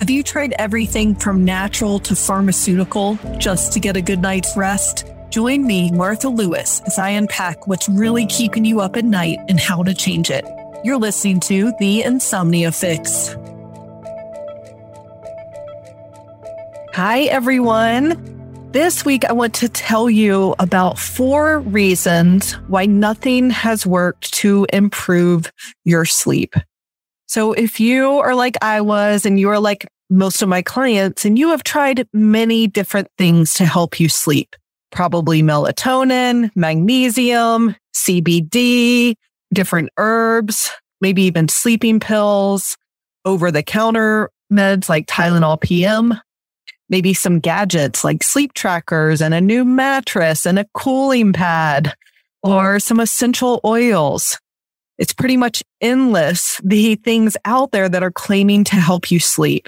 Have you tried everything from natural to pharmaceutical just to get a good night's rest? Join me, Martha Lewis, as I unpack what's really keeping you up at night and how to change it. You're listening to The Insomnia Fix. Hi, everyone. This week, I want to tell you about four reasons why nothing has worked to improve your sleep. So if you are like I was and you are like most of my clients and you have tried many different things to help you sleep, probably melatonin, magnesium, CBD, different herbs, maybe even sleeping pills, over the counter meds like Tylenol PM, maybe some gadgets like sleep trackers and a new mattress and a cooling pad or some essential oils. It's pretty much endless, the things out there that are claiming to help you sleep.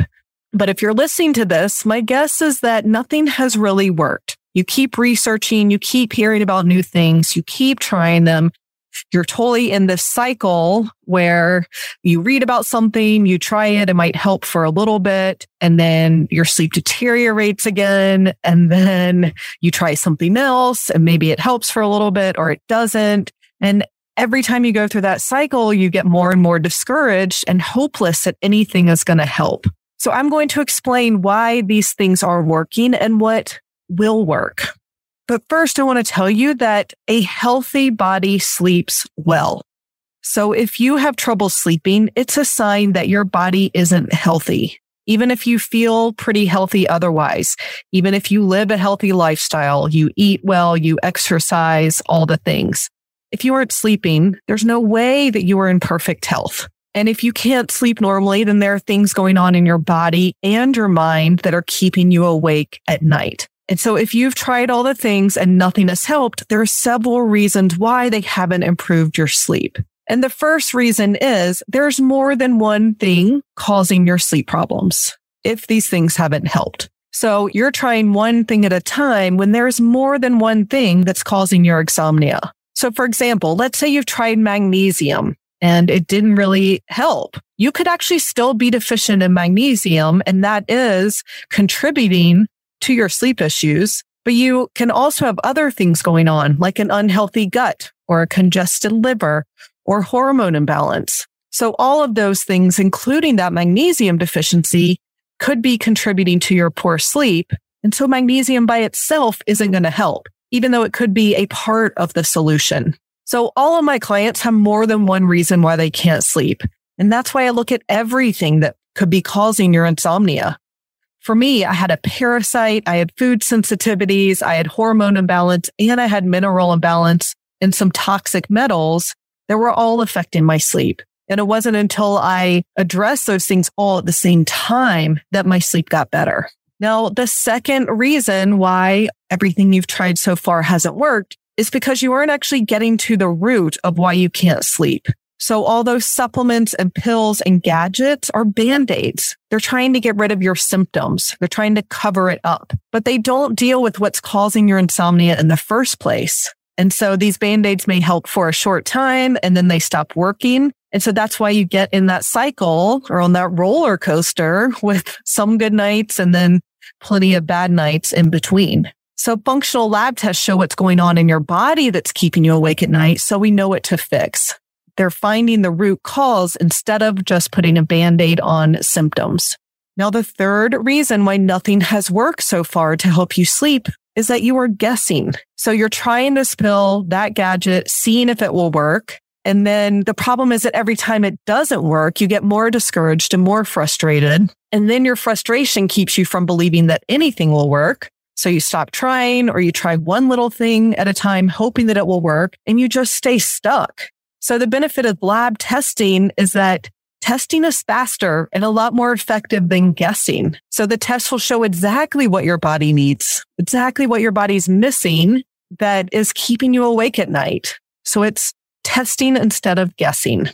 But if you're listening to this, my guess is that nothing has really worked. You keep researching, you keep hearing about new things, you keep trying them. You're totally in this cycle where you read about something, you try it, it might help for a little bit, and then your sleep deteriorates again. And then you try something else, and maybe it helps for a little bit or it doesn't. And every time you go through that cycle, you get more and more discouraged and hopeless that anything is going to help. So I'm going to explain why these things are working and what will work. But first, I want to tell you that a healthy body sleeps well. So if you have trouble sleeping, it's a sign that your body isn't healthy. Even if you feel pretty healthy otherwise, even if you live a healthy lifestyle, you eat well, you exercise, all the things. If you aren't sleeping, there's no way that you are in perfect health. And if you can't sleep normally, then there are things going on in your body and your mind that are keeping you awake at night. And so if you've tried all the things and nothing has helped, there are several reasons why they haven't improved your sleep. And the first reason is there's more than one thing causing your sleep problems if these things haven't helped. So you're trying one thing at a time when there's more than one thing that's causing your insomnia. So for example, let's say you've tried magnesium and it didn't really help. You could actually still be deficient in magnesium and that is contributing to your sleep issues. But you can also have other things going on like an unhealthy gut or a congested liver or hormone imbalance. So all of those things, including that magnesium deficiency could be contributing to your poor sleep. And so magnesium by itself isn't going to help even though it could be a part of the solution. So all of my clients have more than one reason why they can't sleep. And that's why I look at everything that could be causing your insomnia. For me, I had a parasite, I had food sensitivities, I had hormone imbalance, and I had mineral imbalance and some toxic metals that were all affecting my sleep. And it wasn't until I addressed those things all at the same time that my sleep got better. Now, the second reason why everything you've tried so far hasn't worked is because you aren't actually getting to the root of why you can't sleep. So all those supplements and pills and gadgets are band-aids. They're trying to get rid of your symptoms. They're trying to cover it up, but they don't deal with what's causing your insomnia in the first place. And so these band-aids may help for a short time and then they stop working. And so that's why you get in that cycle or on that roller coaster with some good nights and then plenty of bad nights in between. So functional lab tests show what's going on in your body that's keeping you awake at night. So we know what to fix. They're finding the root cause instead of just putting a band-aid on symptoms. Now, the third reason why nothing has worked so far to help you sleep is that you are guessing. So you're trying to spill that gadget, seeing if it will work. And then the problem is that every time it doesn't work, you get more discouraged and more frustrated. And then your frustration keeps you from believing that anything will work. So you stop trying or you try one little thing at a time, hoping that it will work and you just stay stuck. So the benefit of lab testing is that testing is faster and a lot more effective than guessing. So the test will show exactly what your body needs, exactly what your body's missing that is keeping you awake at night. So it's testing instead of guessing.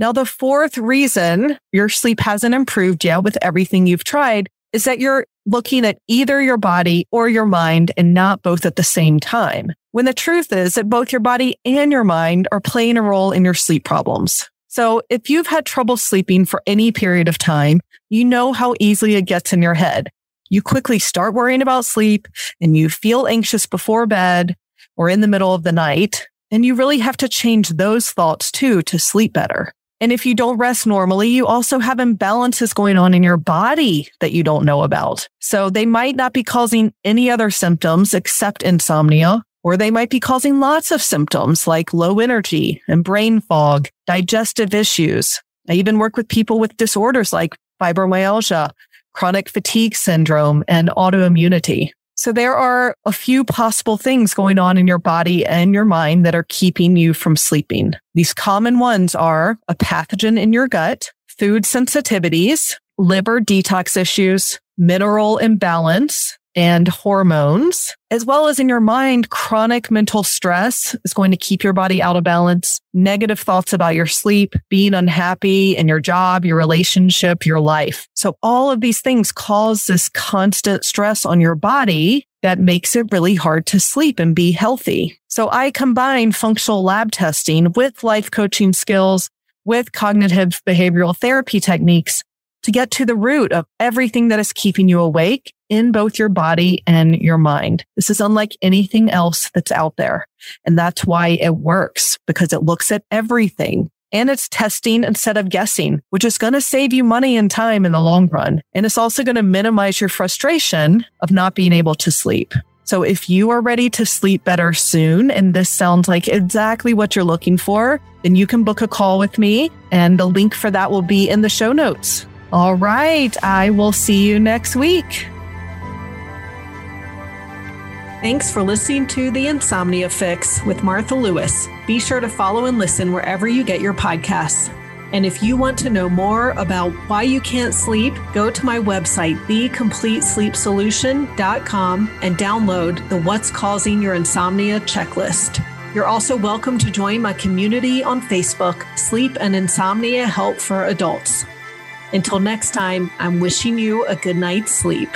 Now, the fourth reason your sleep hasn't improved yet with everything you've tried is that you're looking at either your body or your mind and not both at the same time. When the truth is that both your body and your mind are playing a role in your sleep problems. So if you've had trouble sleeping for any period of time, You know how easily it gets in your head. You quickly start worrying about sleep and you feel anxious before bed or in the middle of the night. And you really have to change those thoughts too to sleep better. And if you don't rest normally, you also have imbalances going on in your body that you don't know about. So they might not be causing any other symptoms except insomnia, or they might be causing lots of symptoms like low energy and brain fog, digestive issues. I even work with people with disorders like fibromyalgia, chronic fatigue syndrome, and autoimmunity. So there are a few possible things going on in your body and your mind that are keeping you from sleeping. These common ones are a pathogen in your gut, food sensitivities, liver detox issues, mineral imbalance, and hormones, as well as in your mind, chronic mental stress is going to keep your body out of balance, negative thoughts about your sleep, being unhappy in your job, your relationship, your life. So all of these things cause this constant stress on your body that makes it really hard to sleep and be healthy. So I combine functional lab testing with life coaching skills with cognitive behavioral therapy techniques to get to the root of everything that is keeping you awake in both your body and your mind. This is unlike anything else that's out there. And that's why it works because it looks at everything and it's testing instead of guessing, which is going to save you money and time in the long run. And it's also going to minimize your frustration of not being able to sleep. So if you are ready to sleep better soon, and this sounds like exactly what you're looking for, then you can book a call with me and the link for that will be in the show notes. All right. I will see you next week. Thanks for listening to The Insomnia Fix with Martha Lewis. Be sure to follow and listen wherever you get your podcasts. And if you want to know more about why you can't sleep, go to my website, thecompletesleepsolution.com, and download the What's Causing Your Insomnia checklist. You're also welcome to join my community on Facebook, Sleep and Insomnia Help for Adults. Until next time, I'm wishing you a good night's sleep.